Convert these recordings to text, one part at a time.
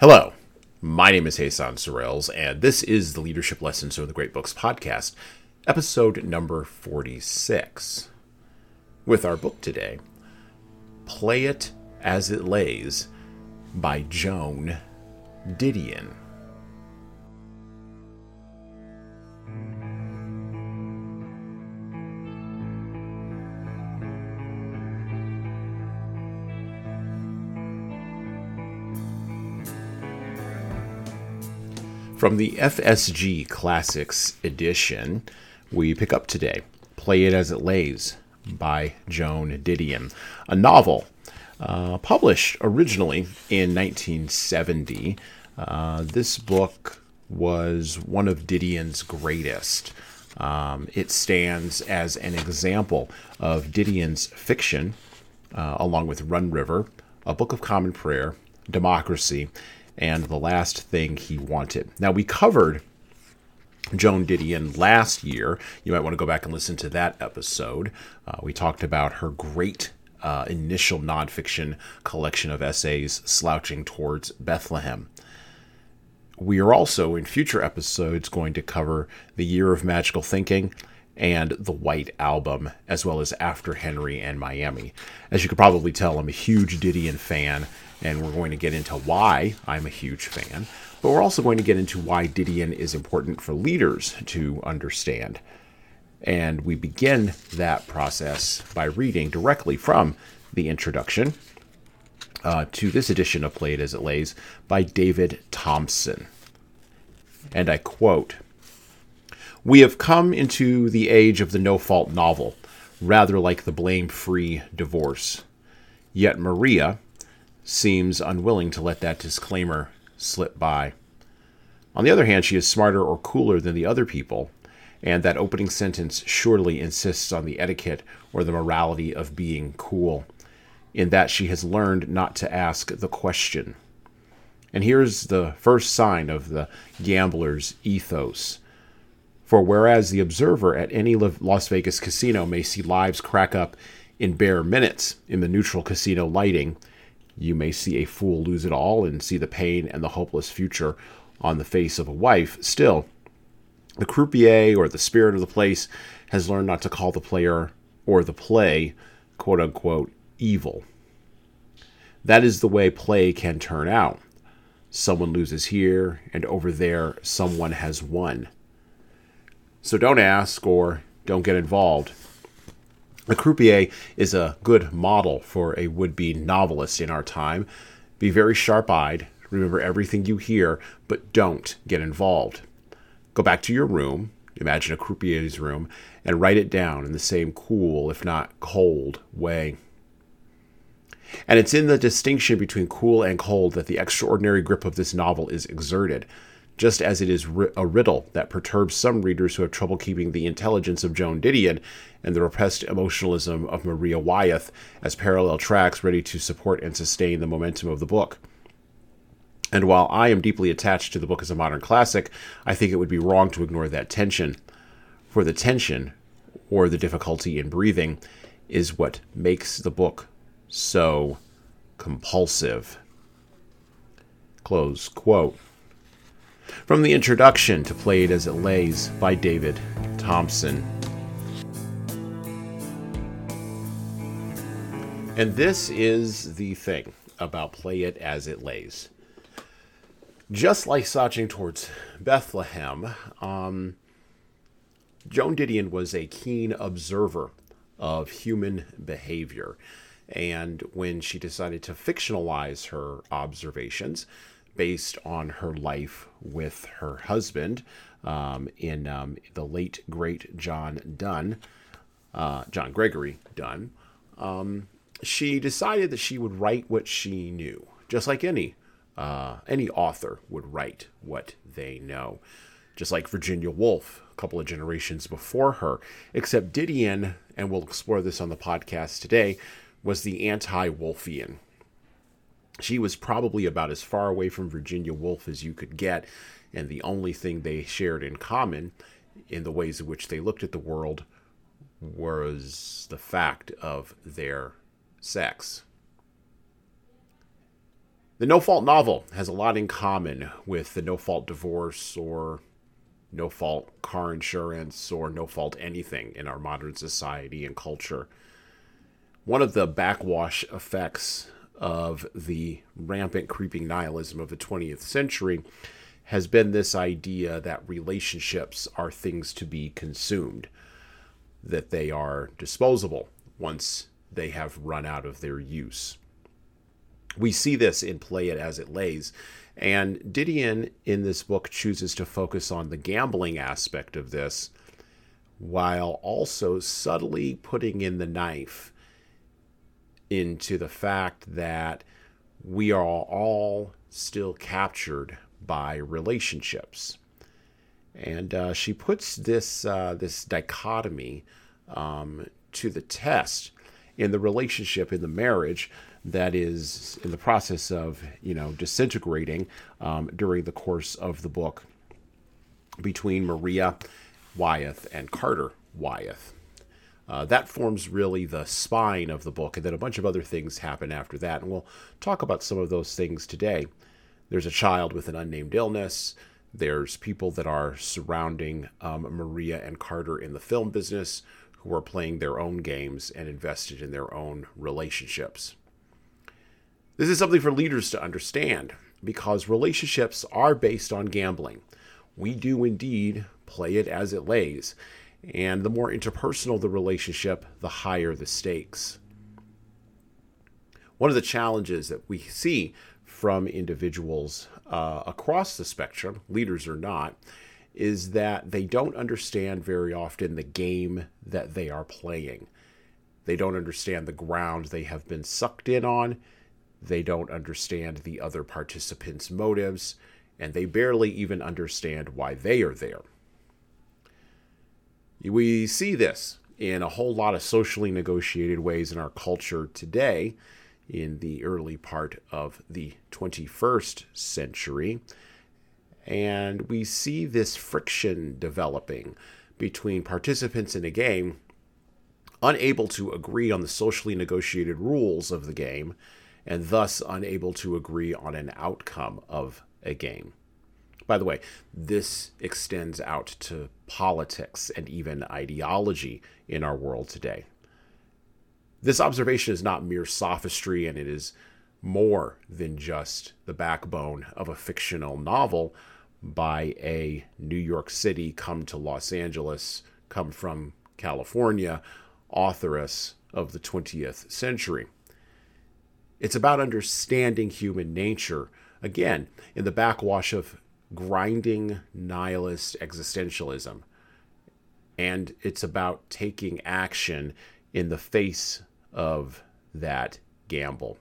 Hello, my name is Jesan Sorrells, and this is the Leadership Lessons from the Great Books podcast, episode number 46. With our book today, Play It As It Lays by Joan Didion. From the FSG Classics edition, we pick up today Play It As It Lays by Joan Didion, a novel uh, published originally in 1970. Uh, this book was one of Didion's greatest. Um, it stands as an example of Didion's fiction, uh, along with Run River, A Book of Common Prayer, Democracy, and the last thing he wanted. Now, we covered Joan Didion last year. You might want to go back and listen to that episode. Uh, we talked about her great uh, initial nonfiction collection of essays, Slouching Towards Bethlehem. We are also, in future episodes, going to cover The Year of Magical Thinking and The White Album, as well as After Henry and Miami. As you could probably tell, I'm a huge Didion fan and we're going to get into why I'm a huge fan, but we're also going to get into why Didion is important for leaders to understand. And we begin that process by reading directly from the introduction uh, to this edition of Play It As It Lays by David Thomson. And I quote We have come into the age of the no fault novel, rather like the blame free divorce. Yet Maria, seems unwilling to let that disclaimer slip by. On the other hand, she is smarter or cooler than the other people, and that opening sentence surely insists on the etiquette or the morality of being cool, in that she has learned not to ask the question. And here's the first sign of the gambler's ethos. For whereas the observer at any Las Vegas casino may see lives crack up in bare minutes in the neutral casino lighting, you may see a fool lose it all and see the pain and the hopeless future on the face of a wife. Still, the croupier or the spirit of the place has learned not to call the player or the play, quote unquote, evil. That is the way play can turn out. Someone loses here, and over there, someone has won. So don't ask or don't get involved. A croupier is a good model for a would be novelist in our time. Be very sharp eyed, remember everything you hear, but don't get involved. Go back to your room, imagine a croupier's room, and write it down in the same cool, if not cold, way. And it's in the distinction between cool and cold that the extraordinary grip of this novel is exerted just as it is a riddle that perturbs some readers who have trouble keeping the intelligence of Joan Didion and the repressed emotionalism of Maria Wyeth as parallel tracks ready to support and sustain the momentum of the book. And while I am deeply attached to the book as a modern classic, I think it would be wrong to ignore that tension. For the tension, or the difficulty in breathing, is what makes the book so compulsive. Close quote. From the introduction to Play It As It Lays by David Thomson. And this is the thing about Play It As It Lays. Just like Slouching Towards Bethlehem, um, Joan Didion was a keen observer of human behavior. And when she decided to fictionalize her observations, based on her life with her husband um, in um, the late great John Dunne, uh, John Gregory Dunne. Um, she decided that she would write what she knew, just like any uh, any author would write what they know, just like Virginia Woolf a couple of generations before her. Except Didion, and we'll explore this on the podcast today, was the anti-Woolfian she was probably about as far away from Virginia Woolf as you could get, and the only thing they shared in common in the ways in which they looked at the world was the fact of their sex. The No Fault novel has a lot in common with the No Fault divorce or no fault car insurance or no fault anything in our modern society and culture. One of the backwash effects of the rampant creeping nihilism of the 20th century has been this idea that relationships are things to be consumed, that they are disposable once they have run out of their use. We see this in Play It As It Lays, and Didion in this book chooses to focus on the gambling aspect of this while also subtly putting in the knife into the fact that we are all still captured by relationships. And uh, she puts this uh, this dichotomy um, to the test in the relationship in the marriage that is in the process of you know disintegrating um, during the course of the book between Maria Wyeth and Carter Wyeth. Uh, that forms really the spine of the book, and then a bunch of other things happen after that, and we'll talk about some of those things today. There's a child with an unnamed illness. There's people that are surrounding um, Maria and Carter in the film business who are playing their own games and invested in their own relationships. This is something for leaders to understand because relationships are based on gambling. We do indeed play it as it lays. And the more interpersonal the relationship, the higher the stakes. One of the challenges that we see from individuals uh, across the spectrum, leaders or not, is that they don't understand very often the game that they are playing. They don't understand the ground they have been sucked in on. They don't understand the other participants' motives, and they barely even understand why they are there. We see this in a whole lot of socially negotiated ways in our culture today in the early part of the 21st century. And we see this friction developing between participants in a game unable to agree on the socially negotiated rules of the game and thus unable to agree on an outcome of a game. By the way, this extends out to politics and even ideology in our world today. This observation is not mere sophistry, and it is more than just the backbone of a fictional novel by a New York City come to Los Angeles, come from California authoress of the 20th century. It's about understanding human nature, again, in the backwash of grinding nihilist existentialism. And it's about taking action in the face of that gamble.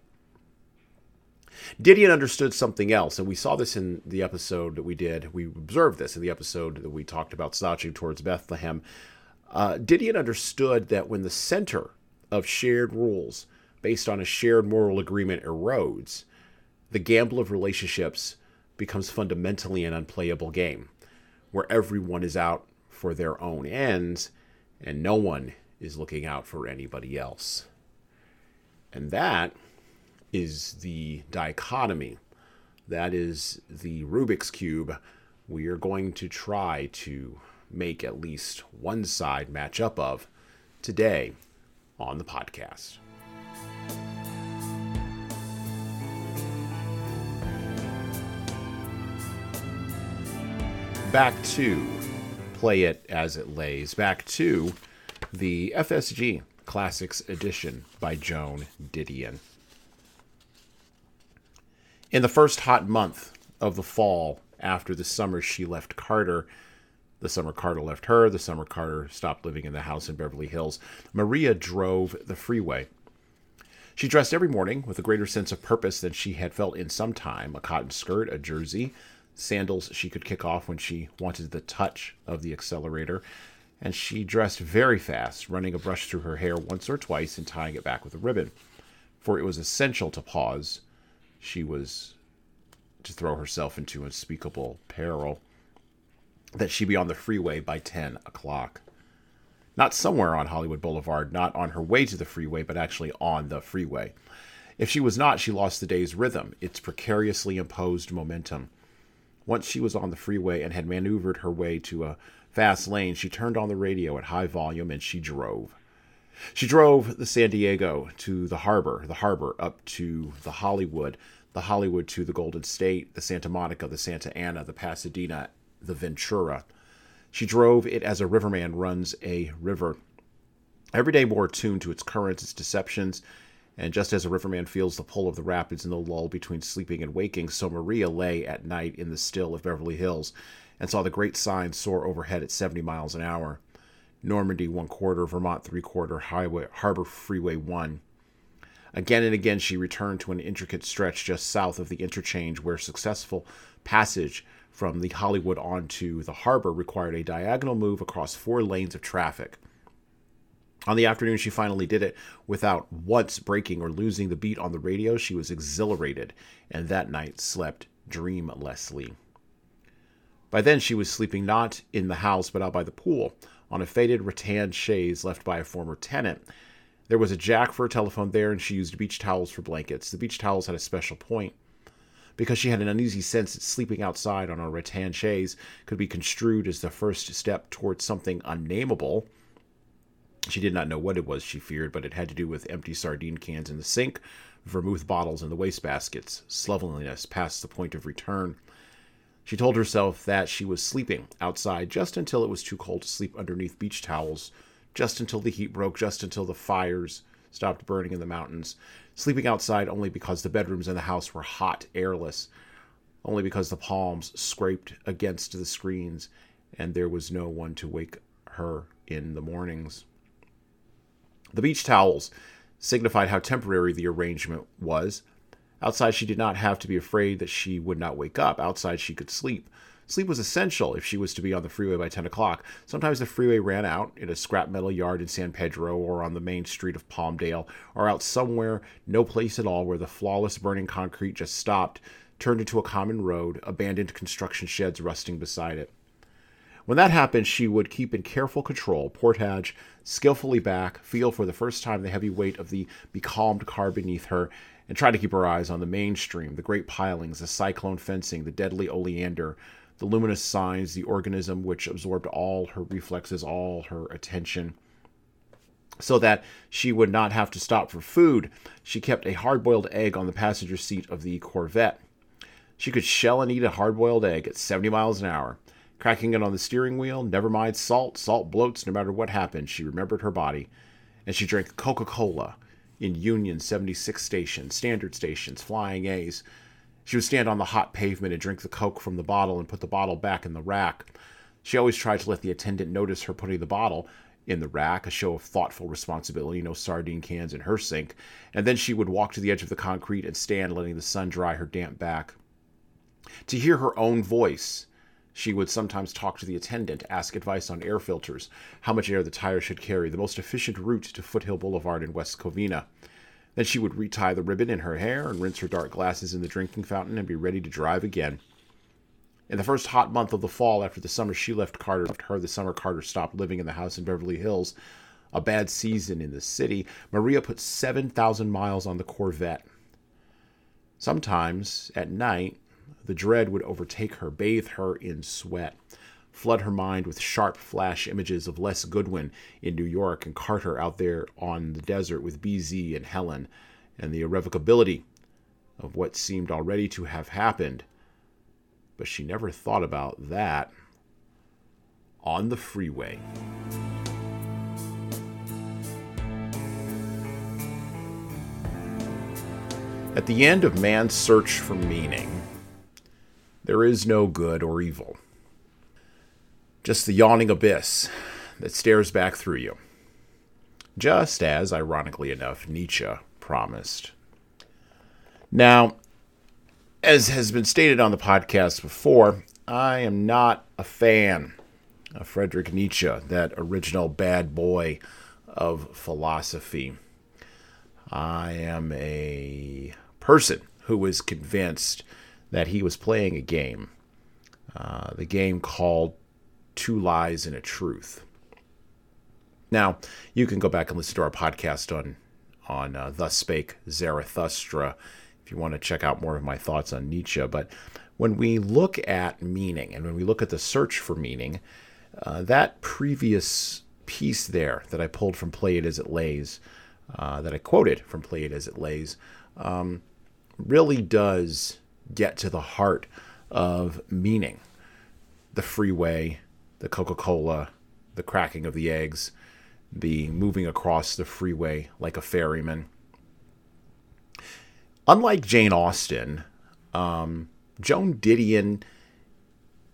Didion understood something else, and we saw this in the episode that we did. We observed this in the episode that we talked about slouching towards Bethlehem. Uh, Didion understood that when the center of shared rules based on a shared moral agreement erodes, the gamble of relationships becomes fundamentally an unplayable game where everyone is out for their own ends and no one is looking out for anybody else. And that is the dichotomy. That is the Rubik's Cube we are going to try to make at least one side match up of today on the podcast. Back to Play It As It Lays, back to the FSG Classics Edition by Joan Didion. In the first hot month of the fall after the summer she left Carter, the summer Carter left her, the summer Carter stopped living in the house in Beverly Hills, Maria drove the freeway. She dressed every morning with a greater sense of purpose than she had felt in some time a cotton skirt, a jersey, sandals she could kick off when she wanted the touch of the accelerator. And she dressed very fast, running a brush through her hair once or twice and tying it back with a ribbon. For it was essential to pause. She was to throw herself into unspeakable peril. That she be on the freeway by 10 o'clock. Not somewhere on Hollywood Boulevard, not on her way to the freeway, but actually on the freeway. If she was not, she lost the day's rhythm, its precariously imposed momentum. Once she was on the freeway and had maneuvered her way to a fast lane, she turned on the radio at high volume and she drove. She drove the San Diego to the harbor, the harbor up to the Hollywood, the Hollywood to the Golden State, the Santa Monica, the Santa Ana, the Pasadena, the Ventura. She drove it as a riverman runs a river. Every day more attuned to its currents, its deceptions, and just as a riverman feels the pull of the rapids in the lull between sleeping and waking, so Maria lay at night in the still of Beverly Hills and saw the great signs soar overhead at 70 miles an hour. Normandie, one quarter, Vermont, three quarter, Highway, Harbor Freeway, one. Again and again, she returned to an intricate stretch just south of the interchange where successful passage from the Hollywood onto the harbor required a diagonal move across four lanes of traffic. On the afternoon, she finally did it without once braking or losing the beat on the radio. She was exhilarated, and that night slept dreamlessly. By then, she was sleeping not in the house, but out by the pool, on a faded rattan chaise left by a former tenant. There was a jack for a telephone there, and she used beach towels for blankets. The beach towels had a special point because she had an uneasy sense that sleeping outside on a rattan chaise could be construed as the first step towards something unnameable she did not know what it was she feared, but it had to do with empty sardine cans in the sink, vermouth bottles in the wastebaskets, slovenliness past the point of return. She told herself that she was sleeping outside just until it was too cold to sleep underneath beach towels, just until the heat broke, just until the fires stopped burning in the mountains, sleeping outside only because the bedrooms in the house were hot, airless, only because the palms scraped against the screens and there was no one to wake her in the mornings. The beach towels signified how temporary the arrangement was. Outside, she did not have to be afraid that she would not wake up. Outside, she could sleep. Sleep was essential if she was to be on the freeway by 10 o'clock. Sometimes the freeway ran out in a scrap metal yard in San Pedro or on the main street of Palmdale or out somewhere, no place at all, where the flawless burning concrete just stopped, turned into a common road, abandoned construction sheds rusting beside it. When that happened, she would keep in careful control, portage skillfully back, feel for the first time the heavy weight of the becalmed car beneath her, and try to keep her eyes on the mainstream, the great pilings, the cyclone fencing, the deadly oleander, the luminous signs, the organism which absorbed all her reflexes, all her attention. So that she would not have to stop for food, she kept a hard boiled egg on the passenger seat of the Corvette. She could shell and eat a hard boiled egg at 70 miles an hour cracking it on the steering wheel. Never mind salt, salt bloats no matter what happened. She remembered her body. And she drank Coca Cola in Union 76 stations, standard stations, flying A's. She would stand on the hot pavement and drink the Coke from the bottle and put the bottle back in the rack. She always tried to let the attendant notice her putting the bottle in the rack, a show of thoughtful responsibility, no sardine cans in her sink. And then she would walk to the edge of the concrete and stand, letting the sun dry her damp back. To hear her own voice she would sometimes talk to the attendant, ask advice on air filters, how much air the tire should carry, the most efficient route to Foothill Boulevard in West Covina. Then she would retie the ribbon in her hair and rinse her dark glasses in the drinking fountain and be ready to drive again. In the first hot month of the fall after the summer she left Carter left her the summer Carter stopped living in the house in Beverly Hills, a bad season in the city, Maria put 7,000 miles on the Corvette. Sometimes, at night, the dread would overtake her, bathe her in sweat, flood her mind with sharp flash images of Les Goodwin in New York and Carter out there on the desert with BZ and Helen, and the irrevocability of what seemed already to have happened. But she never thought about that on the freeway. At the end of man's search for meaning, there is no good or evil, just the yawning abyss that stares back through you. Just as, ironically enough, Nietzsche promised. Now, as has been stated on the podcast before, I am not a fan of Friedrich Nietzsche, that original bad boy of philosophy. I am a person who is convinced that he was playing a game, uh, the game called Two Lies and a Truth. Now, you can go back and listen to our podcast on on uh, Thus Spake Zarathustra if you want to check out more of my thoughts on Nietzsche. But when we look at meaning and when we look at the search for meaning, uh, that previous piece there that I pulled from Play It As It Lays, uh, that I quoted from Play It As It Lays, um, really does get to the heart of meaning. The freeway, the Coca Cola, the cracking of the eggs, the moving across the freeway like a ferryman. Unlike Jane Austen, um, Joan Didion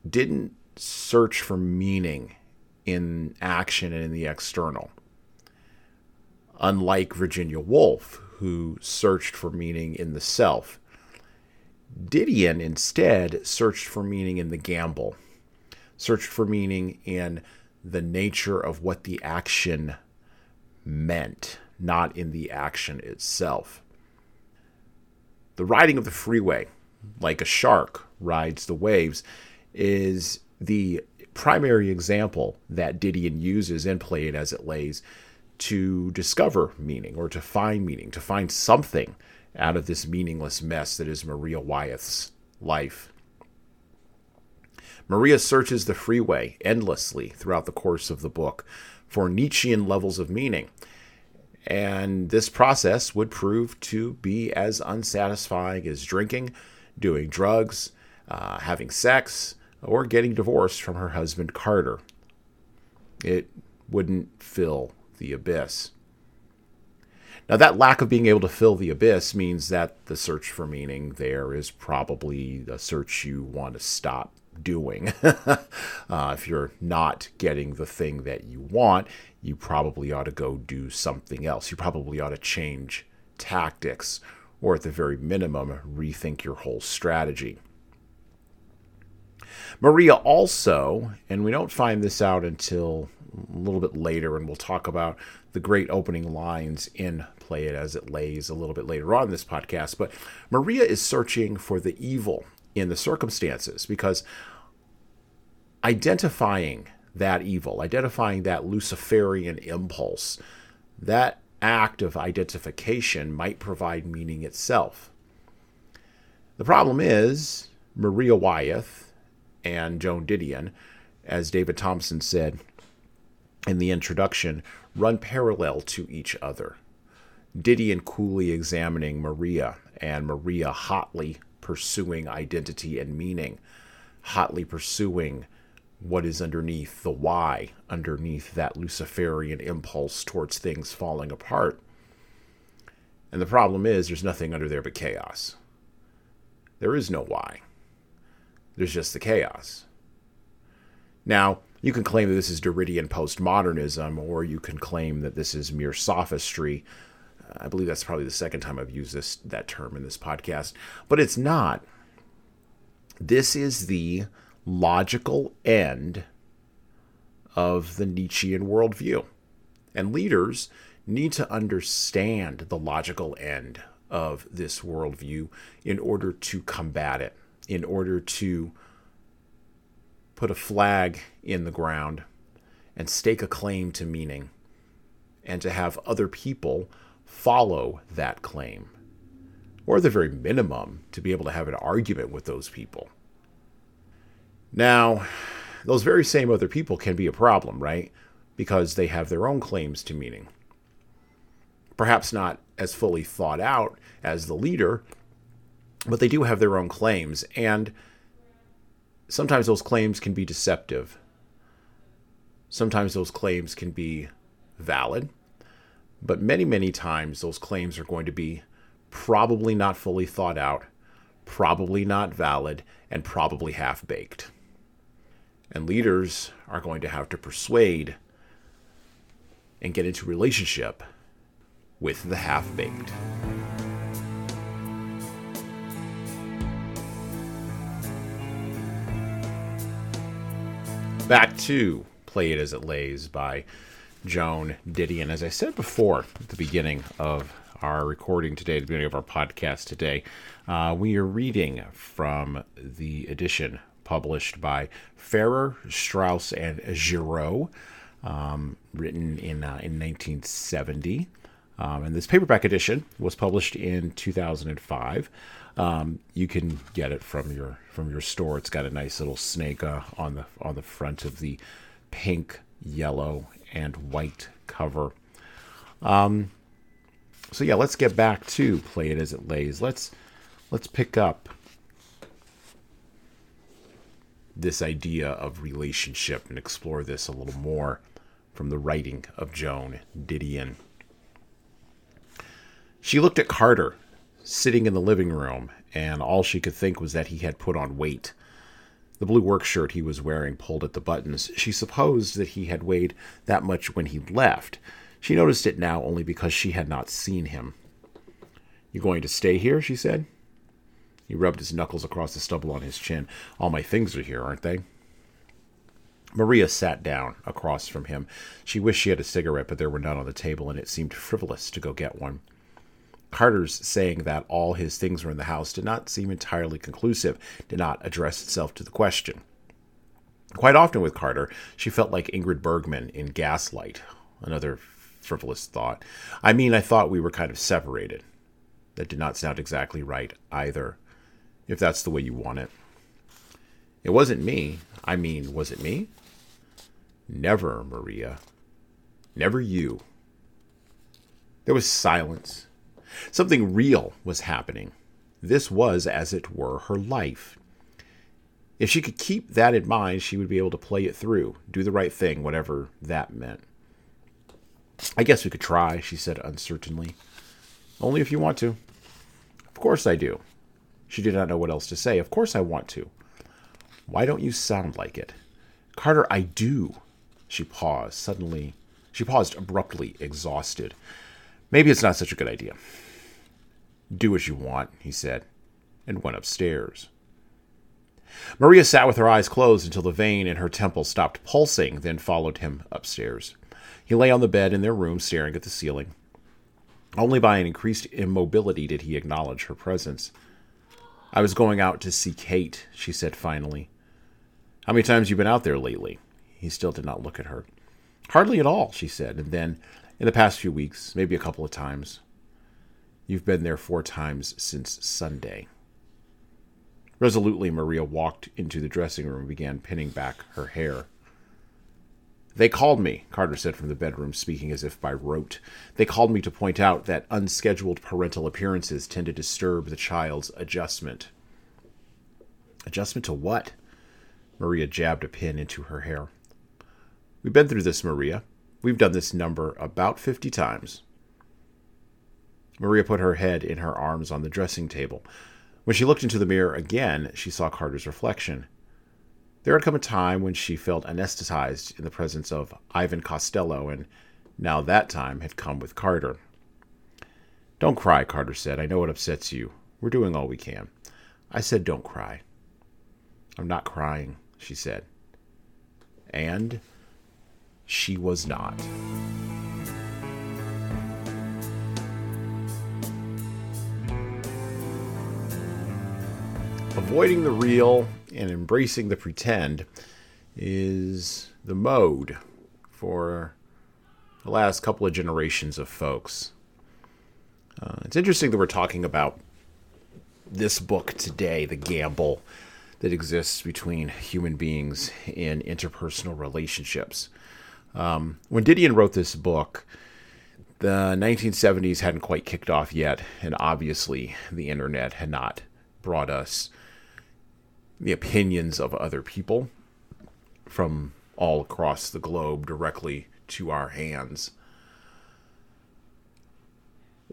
didn't search for meaning in action and in the external. Unlike Virginia Woolf, who searched for meaning in the self, Didion instead searched for meaning in the gamble, searched for meaning in the nature of what the action meant, not in the action itself. The riding of the freeway, like a shark rides the waves, is the primary example that Didion uses in Play It As It Lays to discover meaning or to find meaning, to find something out of this meaningless mess that is Maria Wyeth's life. Maria searches the freeway endlessly throughout the course of the book for Nietzschean levels of meaning. And this process would prove to be as unsatisfying as drinking, doing drugs, uh, having sex, or getting divorced from her husband Carter. It wouldn't fill the abyss. Now, that lack of being able to fill the abyss means that the search for meaning there is probably a search you want to stop doing. uh, if you're not getting the thing that you want, you probably ought to go do something else. You probably ought to change tactics, or at the very minimum, rethink your whole strategy. Maria also, and we don't find this out until a little bit later, and we'll talk about the great opening lines in Play It As It Lays a little bit later on in this podcast. But Maria is searching for the evil in the circumstances because identifying that evil, identifying that Luciferian impulse, that act of identification might provide meaning itself. The problem is, Maria Wyeth and Joan Didion, as David Thomson said in the introduction, run parallel to each other. Didion coolly examining Maria, and Maria hotly pursuing identity and meaning, hotly pursuing what is underneath the why, underneath that Luciferian impulse towards things falling apart. And the problem is, there's nothing under there but chaos. There is no why. There's just the chaos. Now, you can claim that this is Derridian postmodernism, or you can claim that this is mere sophistry. I believe that's probably the second time I've used this that term in this podcast, but it's not. This is the logical end of the Nietzschean worldview. And leaders need to understand the logical end of this worldview in order to combat it, in order to put a flag in the ground and stake a claim to meaning, and to have other people follow that claim. Or, at the very minimum, to be able to have an argument with those people. Now, those very same other people can be a problem, right? Because they have their own claims to meaning. Perhaps not as fully thought out as the leader, but they do have their own claims. And sometimes those claims can be deceptive. Sometimes those claims can be valid. But many, many times those claims are going to be probably not fully thought out, probably not valid, and probably half baked. And leaders are going to have to persuade and get into relationship with the half baked. Back to Play It As It Lays by Joan Didion. As I said before at the beginning of our recording today, the beginning of our podcast today, uh, we are reading from the edition published by Farrar, Straus, and Giroux, um, written in, uh, in 1970. Um, and this paperback edition was published in 2005. Um, you can get it from your from your store. It's got a nice little snake uh, on the on the front of the pink, yellow, and white cover. Um, so yeah, let's get back to play it as it lays. Let's let's pick up this idea of relationship and explore this a little more from the writing of Joan Didion. She looked at Carter sitting in the living room, and all she could think was that he had put on weight. The blue work shirt he was wearing pulled at the buttons. She supposed that he had weighed that much when he left. She noticed it now only because she had not seen him. You going to stay here? she said. He rubbed his knuckles across the stubble on his chin. All my things are here, aren't they? Maria sat down across from him. She wished she had a cigarette, but there were none on the table, and it seemed frivolous to go get one. Carter's saying that all his things were in the house did not seem entirely conclusive, did not address itself to the question. Quite often with Carter, she felt like Ingrid Bergman in Gaslight. Another frivolous thought. I mean, I thought we were kind of separated. That did not sound exactly right either, if that's the way you want it. It wasn't me. I mean, was it me? Never, Maria. Never you. There was silence. Something real was happening. This was, as it were, her life. If she could keep that in mind, she would be able to play it through, do the right thing, whatever that meant. I guess we could try, she said uncertainly. Only if you want to. Of course I do. She did not know what else to say. Of course I want to. Why don't you sound like it? Carter, I do. She paused, suddenly. She paused abruptly, exhausted. Maybe it's not such a good idea. Do as you want, he said, and went upstairs. Maria sat with her eyes closed until the vein in her temple stopped pulsing, then followed him upstairs. He lay on the bed in their room, staring at the ceiling. Only by an increased immobility did he acknowledge her presence. I was going out to see Kate, she said finally. How many times you been out there lately? He still did not look at her. Hardly at all, she said, and then, in the past few weeks, maybe a couple of times. You've been there four times since Sunday. Resolutely, Maria walked into the dressing room and began pinning back her hair. They called me, Carter said from the bedroom, speaking as if by rote. They called me to point out that unscheduled parental appearances tend to disturb the child's adjustment. Adjustment to what? Maria jabbed a pin into her hair. We've been through this, Maria. We've done this number about fifty times. Maria put her head in her arms on the dressing table. When she looked into the mirror again, she saw Carter's reflection. There had come a time when she felt anesthetized in the presence of Ivan Costello, and now that time had come with Carter. Don't cry, Carter said. I know it upsets you. We're doing all we can. I said, Don't cry. I'm not crying, she said. And she was not. Avoiding the real and embracing the pretend is the mode for the last couple of generations of folks. Uh, it's interesting that we're talking about this book today, The Gamble that exists between human beings in interpersonal relationships. Um, when Didion wrote this book, the 1970s hadn't quite kicked off yet, and obviously the internet had not brought us the opinions of other people from all across the globe directly to our hands.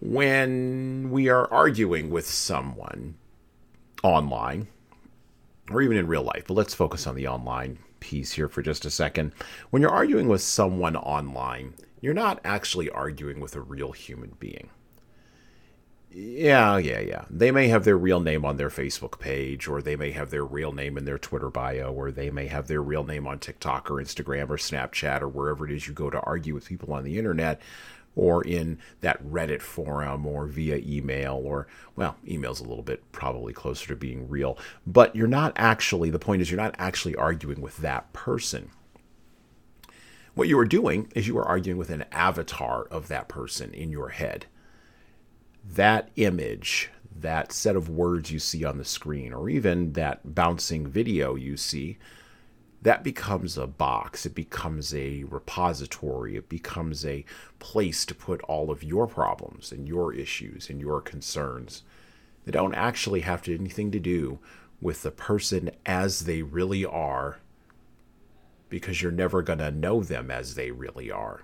When we are arguing with someone online, or even in real life, but let's focus on the online piece here for just a second. When you're arguing with someone online, you're not actually arguing with a real human being. Yeah, yeah, yeah. They may have their real name on their Facebook page, or they may have their real name in their Twitter bio, or they may have their real name on TikTok or Instagram or Snapchat or wherever it is you go to argue with people on the internet, or in that Reddit forum, or via email, or, well, email's a little bit probably closer to being real. But you're not actually, the point is, you're not actually arguing with that person. What you are doing is you are arguing with an avatar of that person in your head. That image, that set of words you see on the screen, or even that bouncing video you see, that becomes a box. It becomes a repository. It becomes a place to put all of your problems and your issues and your concerns. They don't actually have to anything to do with the person as they really are because you're never going to know them as they really are.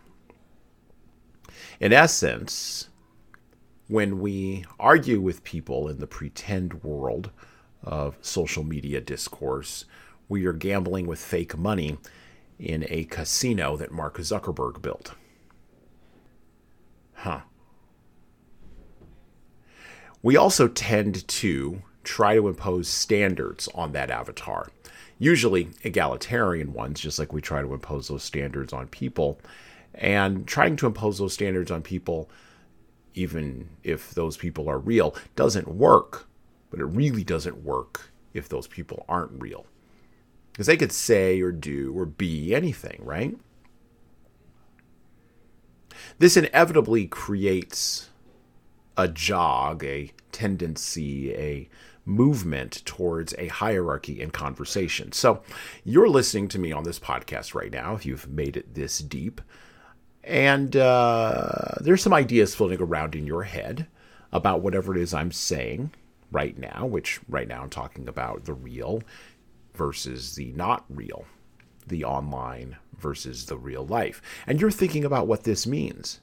In essence, when we argue with people in the pretend world of social media discourse, we are gambling with fake money in a casino that Mark Zuckerberg built. Huh. We also tend to try to impose standards on that avatar, usually egalitarian ones, just like we try to impose those standards on people. And trying to impose those standards on people, even if those people are real, doesn't work. But it really doesn't work if those people aren't real. Because they could say or do or be anything, right? This inevitably creates a jog, a tendency, a movement towards a hierarchy in conversation. So you're listening to me on this podcast right now, if you've made it this deep. And uh, there's some ideas floating around in your head about whatever it is I'm saying right now, which right now I'm talking about the real versus the not real, the online versus the real life. And you're thinking about what this means.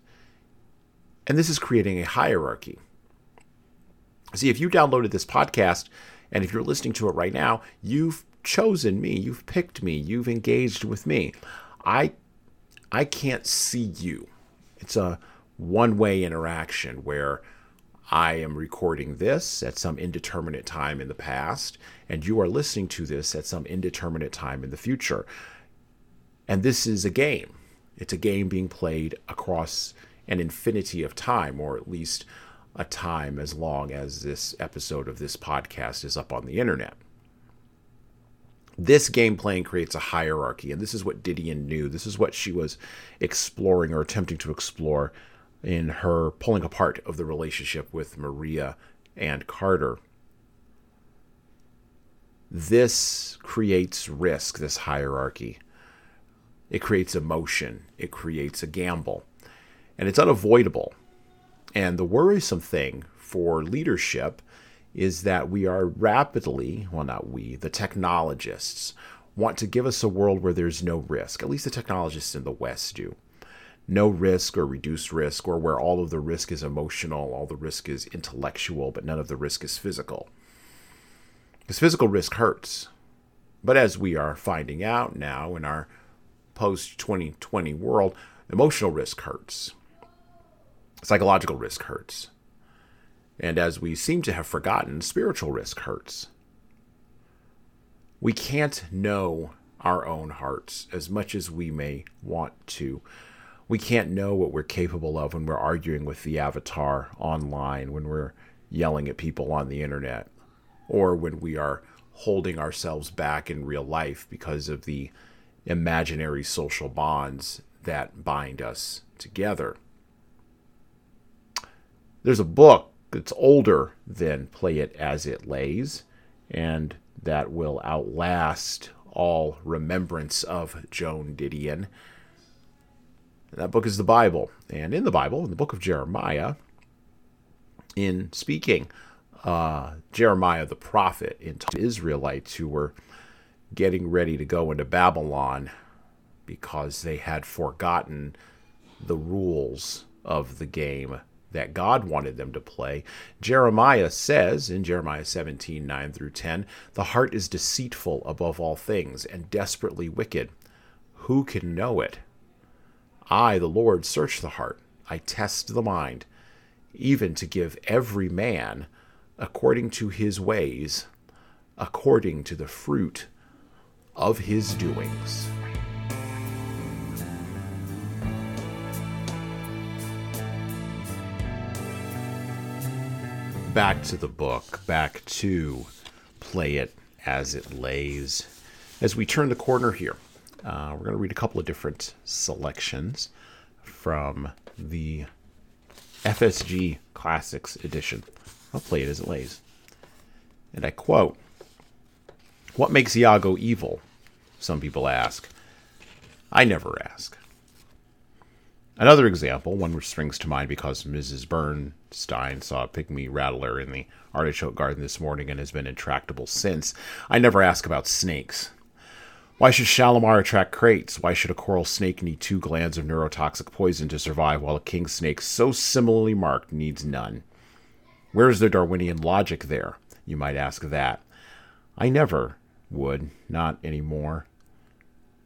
And this is creating a hierarchy. See, if you downloaded this podcast and if you're listening to it right now, you've chosen me, you've picked me, you've engaged with me. I I can't see you. It's a one-way interaction where I am recording this at some indeterminate time in the past, and you are listening to this at some indeterminate time in the future. And this is a game. It's a game being played across an infinity of time, or at least a time as long as this episode of this podcast is up on the internet. This game playing creates a hierarchy, and this is what Didion knew. This is what she was exploring or attempting to explore in her pulling apart of the relationship with Maria and Carter. This creates risk, this hierarchy. It creates emotion, it creates a gamble, and it's unavoidable. And the worrisome thing for leadership is that we are rapidly, well, not we, the technologists want to give us a world where there's no risk. At least the technologists in the West do no risk or reduced risk, or where all of the risk is emotional, all the risk is intellectual, but none of the risk is physical. Because physical risk hurts. But as we are finding out now in our post 2020 world, emotional risk hurts, psychological risk hurts. And as we seem to have forgotten, spiritual risk hurts. We can't know our own hearts as much as we may want to we can't know what we're capable of when we're arguing with the avatar online, when we're yelling at people on the internet, or when we are holding ourselves back in real life because of the imaginary social bonds that bind us together. There's a book that's older than Play It As It Lays, and that will outlast all remembrance of Joan Didion. That book is the Bible. And in the Bible, in the book of Jeremiah, in speaking, uh, Jeremiah the prophet in talking to Israelites who were getting ready to go into Babylon because they had forgotten the rules of the game that God wanted them to play. Jeremiah says in Jeremiah 17 9 through 10, The heart is deceitful above all things and desperately wicked. Who can know it? I, the Lord, search the heart, I test the mind, even to give every man according to his ways, according to the fruit of his doings. Back to the book, back to play it as it lays. As we turn the corner here Uh, we're going to read a couple of different selections from the FSG Classics edition. I'll play it as it lays. And I quote What makes Iago evil? Some people ask. I never ask. Another example, one which springs to mind because Mrs. Bernstein saw a pygmy rattler in the artichoke garden this morning and has been intractable since. I never ask about snakes. Why should Shalimar attract kraits? Why should a coral snake need two glands of neurotoxic poison to survive while a king snake so similarly marked needs none? Where's the Darwinian logic there? You might ask that. I never would, not anymore.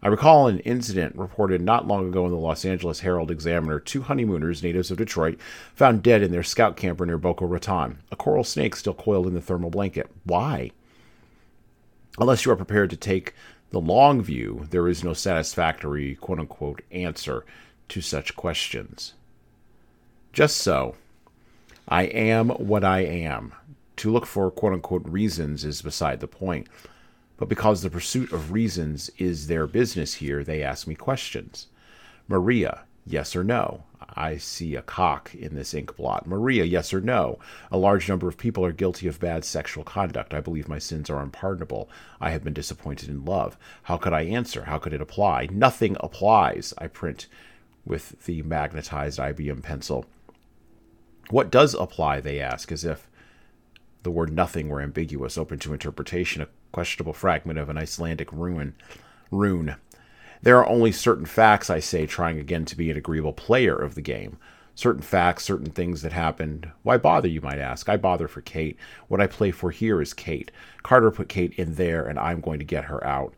I recall an incident reported not long ago in the Los Angeles Herald Examiner. Two honeymooners, natives of Detroit, found dead in their scout camper near Boca Raton. A coral snake still coiled in the thermal blanket. Why? Unless you are prepared to take the long view, there is no satisfactory quote unquote answer to such questions. Just so, I am what I am. To look for quote unquote reasons is beside the point. But because the pursuit of reasons is their business here, they ask me questions. Maria, yes or no? I see a cock in this ink blot. Maria, yes or no? A large number of people are guilty of bad sexual conduct. I believe my sins are unpardonable. I have been disappointed in love. How could I answer? How could it apply? Nothing applies. I print with the magnetized IBM pencil. What does apply, they ask, as if the word nothing were ambiguous, open to interpretation, a questionable fragment of an Icelandic rune. Rune. There are only certain facts, I say, trying again to be an agreeable player of the game. Certain facts, certain things that happened. Why bother, you might ask? I bother for Kate. What I play for here is Kate. Carter put Kate in there, and I'm going to get her out.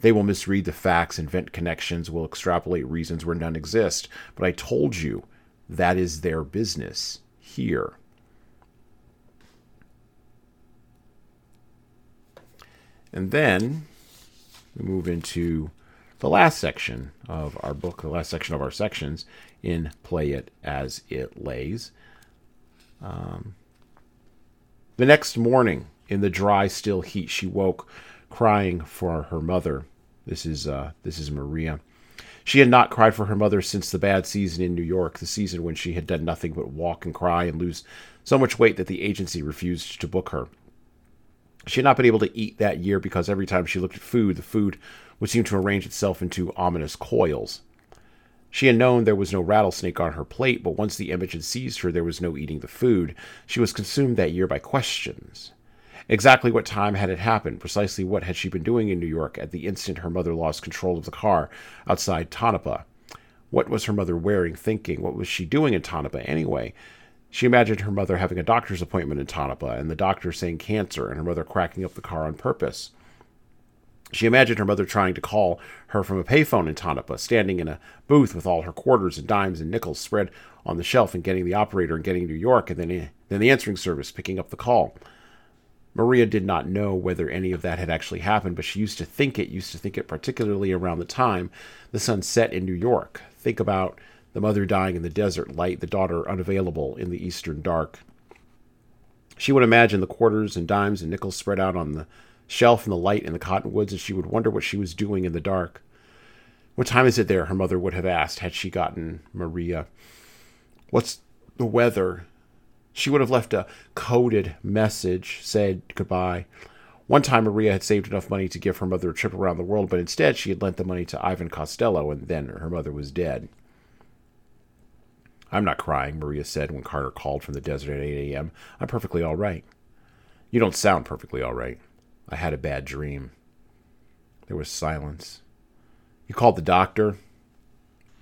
They will misread the facts, invent connections, will extrapolate reasons where none exist. But I told you that is their business here. And then we move into the last section of our book, the last section of our sections in Play It As It Lays. Um, the next morning, in the dry, still heat, she woke, crying for her mother. This is uh, this is Maria. She had not cried for her mother since the bad season in New York, the season when she had done nothing but walk and cry and lose so much weight that the agency refused to book her. She had not been able to eat that year because every time she looked at food, the food would seem to arrange itself into ominous coils. She had known there was no rattlesnake on her plate, but once the image had seized her, there was no eating the food. She was consumed that year by questions. Exactly what time had it happened? Precisely what had she been doing in New York at the instant her mother lost control of the car outside Tonopah? What was her mother wearing, thinking? What was she doing in Tonopah anyway? She imagined her mother having a doctor's appointment in Tonopah and the doctor saying cancer and her mother cracking up the car on purpose. She imagined her mother trying to call her from a payphone in Tonopah, standing in a booth with all her quarters and dimes and nickels spread on the shelf and getting the operator and getting New York and then, then the answering service picking up the call. Maria did not know whether any of that had actually happened, but she used to think it, used to think it particularly around the time the sun set in New York. Think about the mother dying in the desert light, the daughter unavailable in the eastern dark. She would imagine the quarters and dimes and nickels spread out on the shelf in the light in the cottonwoods, and she would wonder what she was doing in the dark. What time is it there? Her mother would have asked had she gotten Maria. What's the weather? She would have left a coded message, said goodbye. One time, Maria had saved enough money to give her mother a trip around the world, but instead she had lent the money to Ivan Costello, and then her mother was dead. I'm not crying, Maria said when Carter called from the desert at 8 a.m. I'm perfectly all right. You don't sound perfectly all right. I had a bad dream. There was silence. You called the doctor?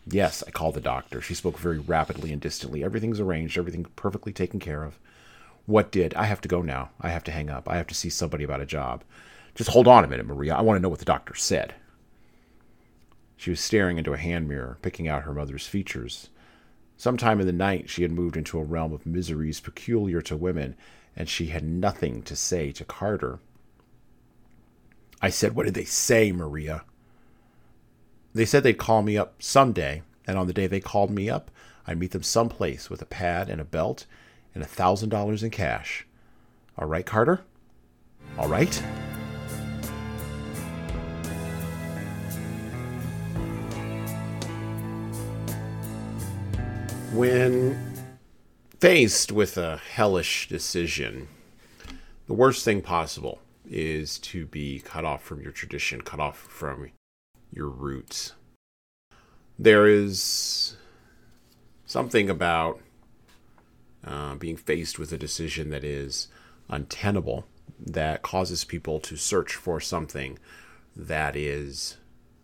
Yes, I called the doctor. She spoke very rapidly and distantly. Everything's arranged, everything perfectly taken care of. What did? I have to go now. I have to hang up. I have to see somebody about a job. Just hold on a minute, Maria. I want to know what the doctor said. She was staring into a hand mirror, picking out her mother's features. Sometime in the night, she had moved into a realm of miseries peculiar to women, and she had nothing to say to Carter. I said, What did they say, Maria? They said they'd call me up someday, and on the day they called me up, I'd meet them someplace with a pad and a belt and a thousand dollars in cash. All right, Carter? All right? When faced with a hellish decision, the worst thing possible is to be cut off from your tradition, cut off from your roots. There is something about uh, being faced with a decision that is untenable that causes people to search for something that is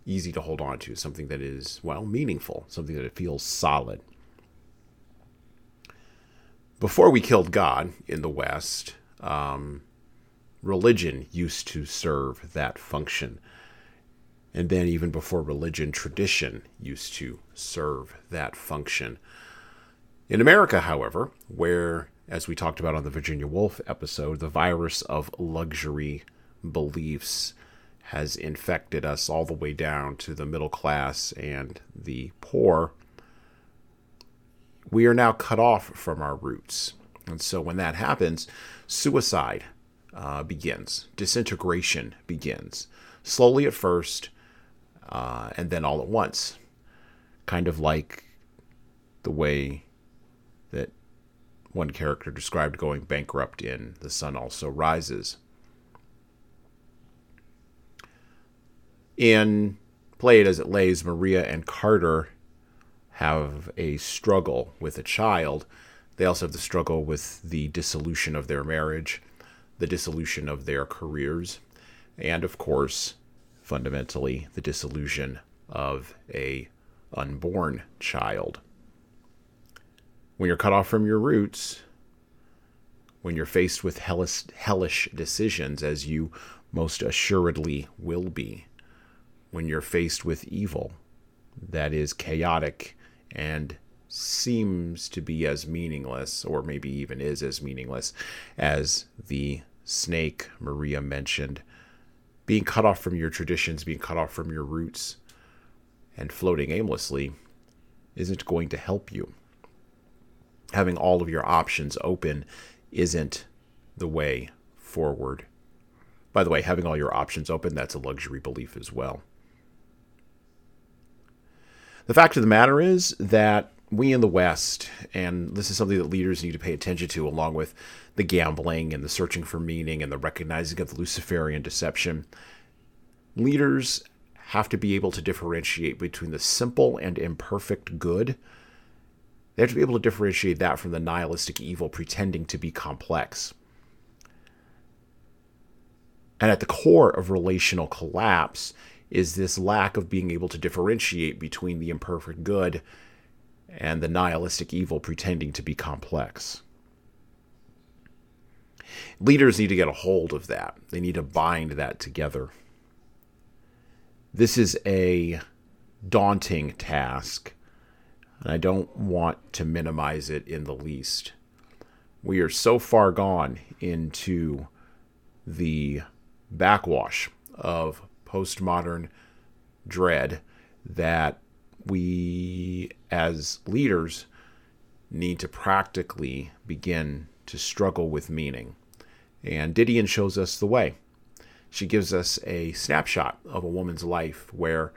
easy to hold on to, something that is, well, meaningful, something that feels solid. Before we killed God in the West, um, religion used to serve that function. And then, even before religion, tradition used to serve that function. In America, however, where, as we talked about on the Virginia Woolf episode, the virus of luxury beliefs has infected us all the way down to the middle class and the poor, we are now cut off from our roots. And so when that happens, suicide uh, begins, disintegration begins, slowly at first, uh, and then all at once. Kind of like the way that one character described going bankrupt in The Sun Also Rises. In Play It As It Lays, Maria and Carter have a struggle with a child. They also have the struggle with the dissolution of their marriage, the dissolution of their careers, and of course, fundamentally, the dissolution of a unborn child. When you're cut off from your roots, when you're faced with hellish, hellish decisions, as you most assuredly will be, when you're faced with evil that is chaotic and seems to be as meaningless, or maybe even is as meaningless, as the snake Maria mentioned. Being cut off from your traditions, being cut off from your roots, and floating aimlessly isn't going to help you. Having all of your options open isn't the way forward. By the way, having all your options open, that's a luxury belief as well. The fact of the matter is that we in the West, and this is something that leaders need to pay attention to, along with the gambling and the searching for meaning and the recognizing of the Luciferian deception, leaders have to be able to differentiate between the simple and imperfect good. They have to be able to differentiate that from the nihilistic evil pretending to be complex. And at the core of relational collapse is this lack of being able to differentiate between the imperfect good and the nihilistic evil pretending to be complex. Leaders need to get a hold of that. They need to bind that together. This is a daunting task, and I don't want to minimize it in the least. We are so far gone into the backwash of postmodern dread that we as leaders need to practically begin to struggle with meaning. And Didion shows us the way. She gives us a snapshot of a woman's life where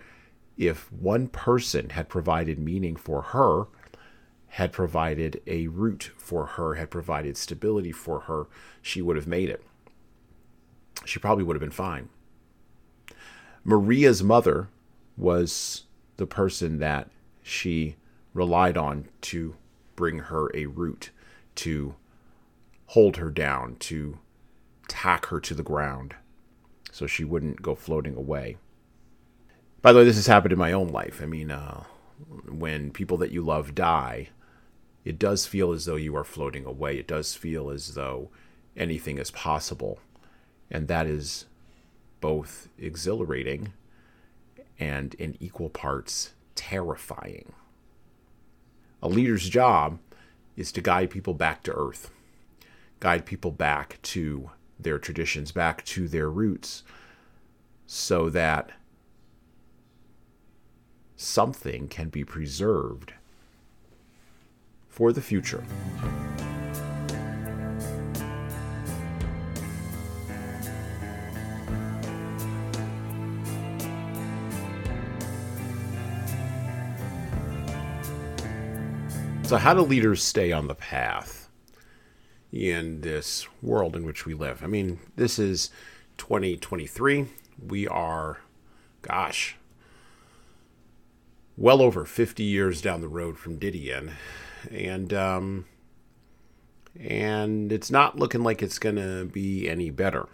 if one person had provided meaning for her, had provided a root for her, had provided stability for her, she would have made it. She probably would have been fine. Maria's mother was the person that she relied on to bring her a root, to hold her down, to tack her to the ground so she wouldn't go floating away. By the way, this has happened in my own life. I mean, uh, when people that you love die, it does feel as though you are floating away. It does feel as though anything is possible. And that is both exhilarating and in equal parts terrifying. A leader's job is to guide people back to earth, guide people back to their traditions, back to their roots, so that something can be preserved for the future. So, how do leaders stay on the path in this world in which we live? I mean, this is 2023. We are, gosh, well over 50 years down the road from Didion. And, um, and it's not looking like it's going to be any better.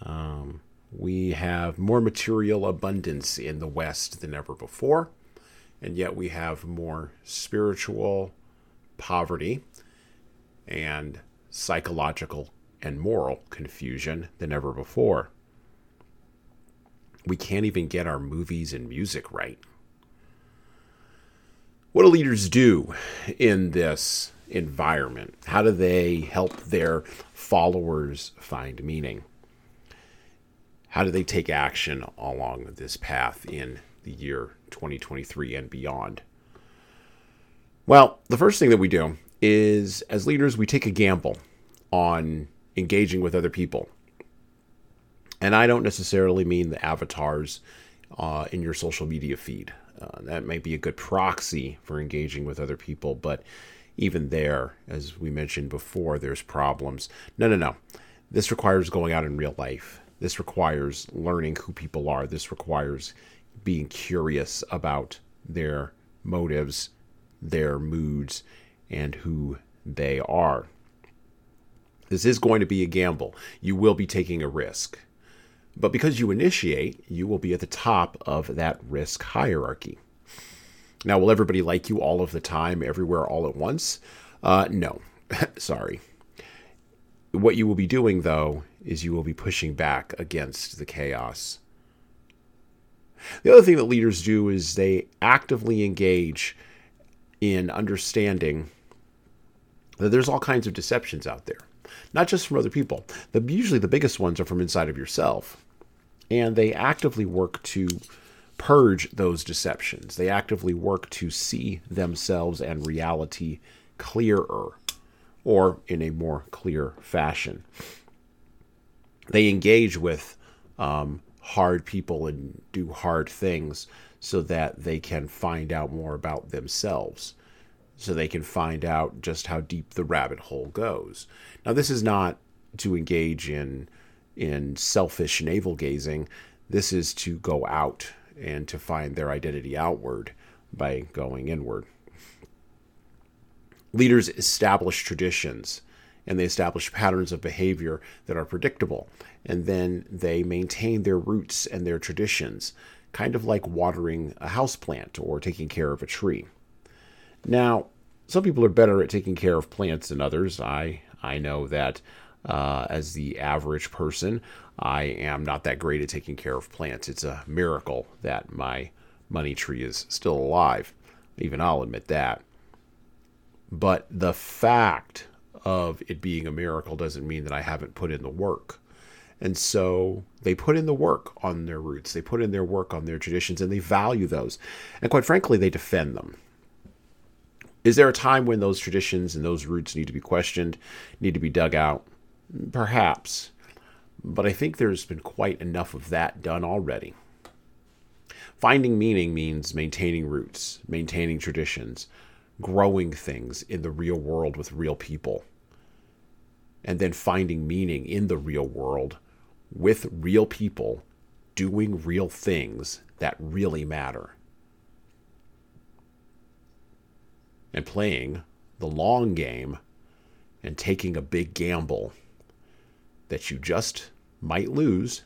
Um, we have more material abundance in the West than ever before and yet we have more spiritual poverty and psychological and moral confusion than ever before. We can't even get our movies and music right. What do leaders do in this environment? How do they help their followers find meaning? How do they take action along this path in the year 2023 and beyond? Well, the first thing that we do is as leaders, we take a gamble on engaging with other people. And I don't necessarily mean the avatars uh, in your social media feed. Uh, that might be a good proxy for engaging with other people, but even there, as we mentioned before, there's problems. No, no, no. This requires going out in real life. This requires learning who people are. This requires being curious about their motives, their moods, and who they are. This is going to be a gamble. You will be taking a risk. But because you initiate, you will be at the top of that risk hierarchy. Now, will everybody like you all of the time, everywhere, all at once? Uh, no. Sorry. What you will be doing, though, is you will be pushing back against the chaos the other thing that leaders do is they actively engage in understanding that there's all kinds of deceptions out there, not just from other people. The, usually the biggest ones are from inside of yourself. And they actively work to purge those deceptions. They actively work to see themselves and reality clearer or in a more clear fashion. They engage with um, hard people and do hard things so that they can find out more about themselves so they can find out just how deep the rabbit hole goes. Now this is not to engage in in selfish navel gazing. This is to go out and to find their identity outward by going inward. Leaders establish traditions and they establish patterns of behavior that are predictable. And then they maintain their roots and their traditions, kind of like watering a house plant or taking care of a tree. Now, some people are better at taking care of plants than others. I I know that uh, as the average person, I am not that great at taking care of plants. It's a miracle that my money tree is still alive. Even I'll admit that. But the fact of it being a miracle doesn't mean that I haven't put in the work. And so they put in the work on their roots, they put in their work on their traditions, and they value those. And quite frankly, they defend them. Is there a time when those traditions and those roots need to be questioned, need to be dug out? Perhaps. But I think there's been quite enough of that done already. Finding meaning means maintaining roots, maintaining traditions, growing things in the real world with real people and then finding meaning in the real world with real people doing real things that really matter. And playing the long game and taking a big gamble that you just might lose,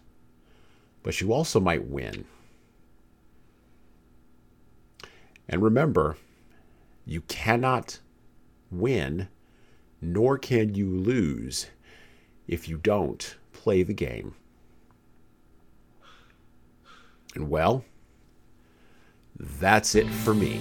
but you also might win. And remember, you cannot win nor can you lose if you don't play the game. And well, that's it for me.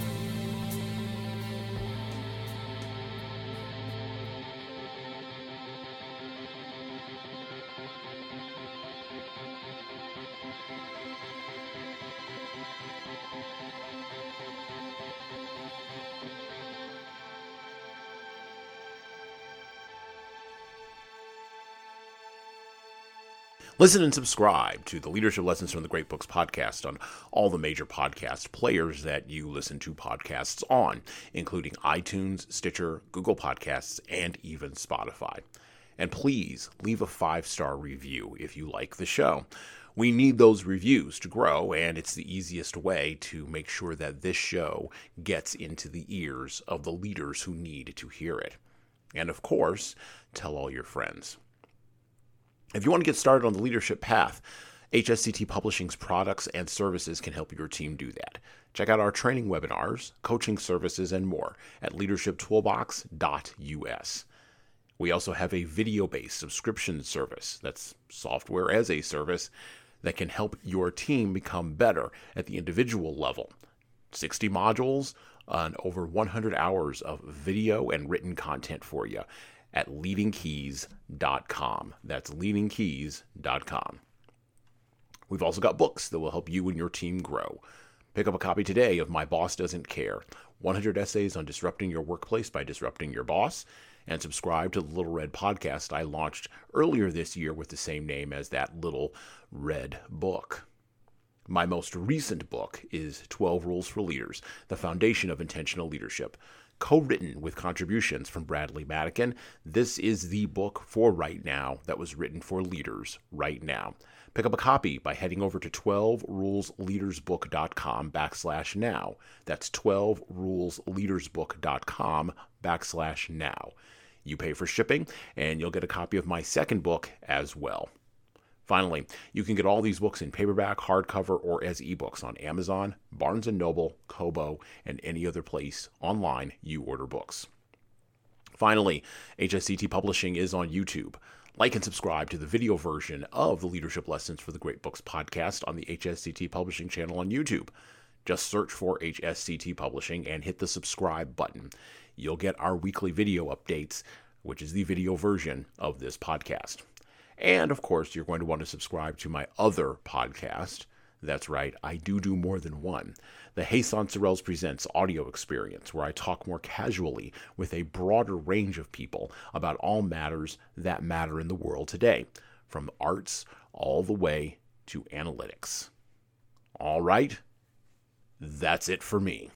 Listen and subscribe to the Leadership Lessons from the Great Books podcast on all the major podcast players that you listen to podcasts on, including iTunes, Stitcher, Google Podcasts, and even Spotify. And please leave a five star review if you like the show. We need those reviews to grow, and it's the easiest way to make sure that this show gets into the ears of the leaders who need to hear it. And of course, tell all your friends. If you want to get started on the leadership path, HSCT Publishing's products and services can help your team do that. Check out our training webinars, coaching services, and more at leadershiptoolbox.us. We also have a video based subscription service that's software as a service that can help your team become better at the individual level. 60 modules uh, and over 100 hours of video and written content for you at leadingkeys.com. That's leadingkeys.com. We've also got books that will help you and your team grow. Pick up a copy today of My Boss Doesn't Care 100 Essays on Disrupting Your Workplace by Disrupting Your Boss, and subscribe to the Little Red podcast I launched earlier this year with the same name as that little red book. My most recent book is 12 Rules for Leaders The Foundation of Intentional Leadership co written with contributions from Bradley Madigan. This is the book for right now that was written for leaders right now. Pick up a copy by heading over to 12rulesleadersbook.com backslash now. That's 12rulesleadersbook.com backslash now. You pay for shipping, and you'll get a copy of my second book as well. Finally, you can get all these books in paperback, hardcover, or as ebooks on Amazon, Barnes & Noble, Kobo, and any other place online you order books. Finally, HSCT Publishing is on YouTube. Like and subscribe to the video version of the Leadership Lessons for the Great Books podcast on the HSCT Publishing channel on YouTube. Just search for HSCT Publishing and hit the subscribe button. You'll get our weekly video updates, which is the video version of this podcast. And of course, you're going to want to subscribe to my other podcast. That's right, I do do more than one. The Hey Sorrells Presents audio experience, where I talk more casually with a broader range of people about all matters that matter in the world today, from arts all the way to analytics. All right, that's it for me.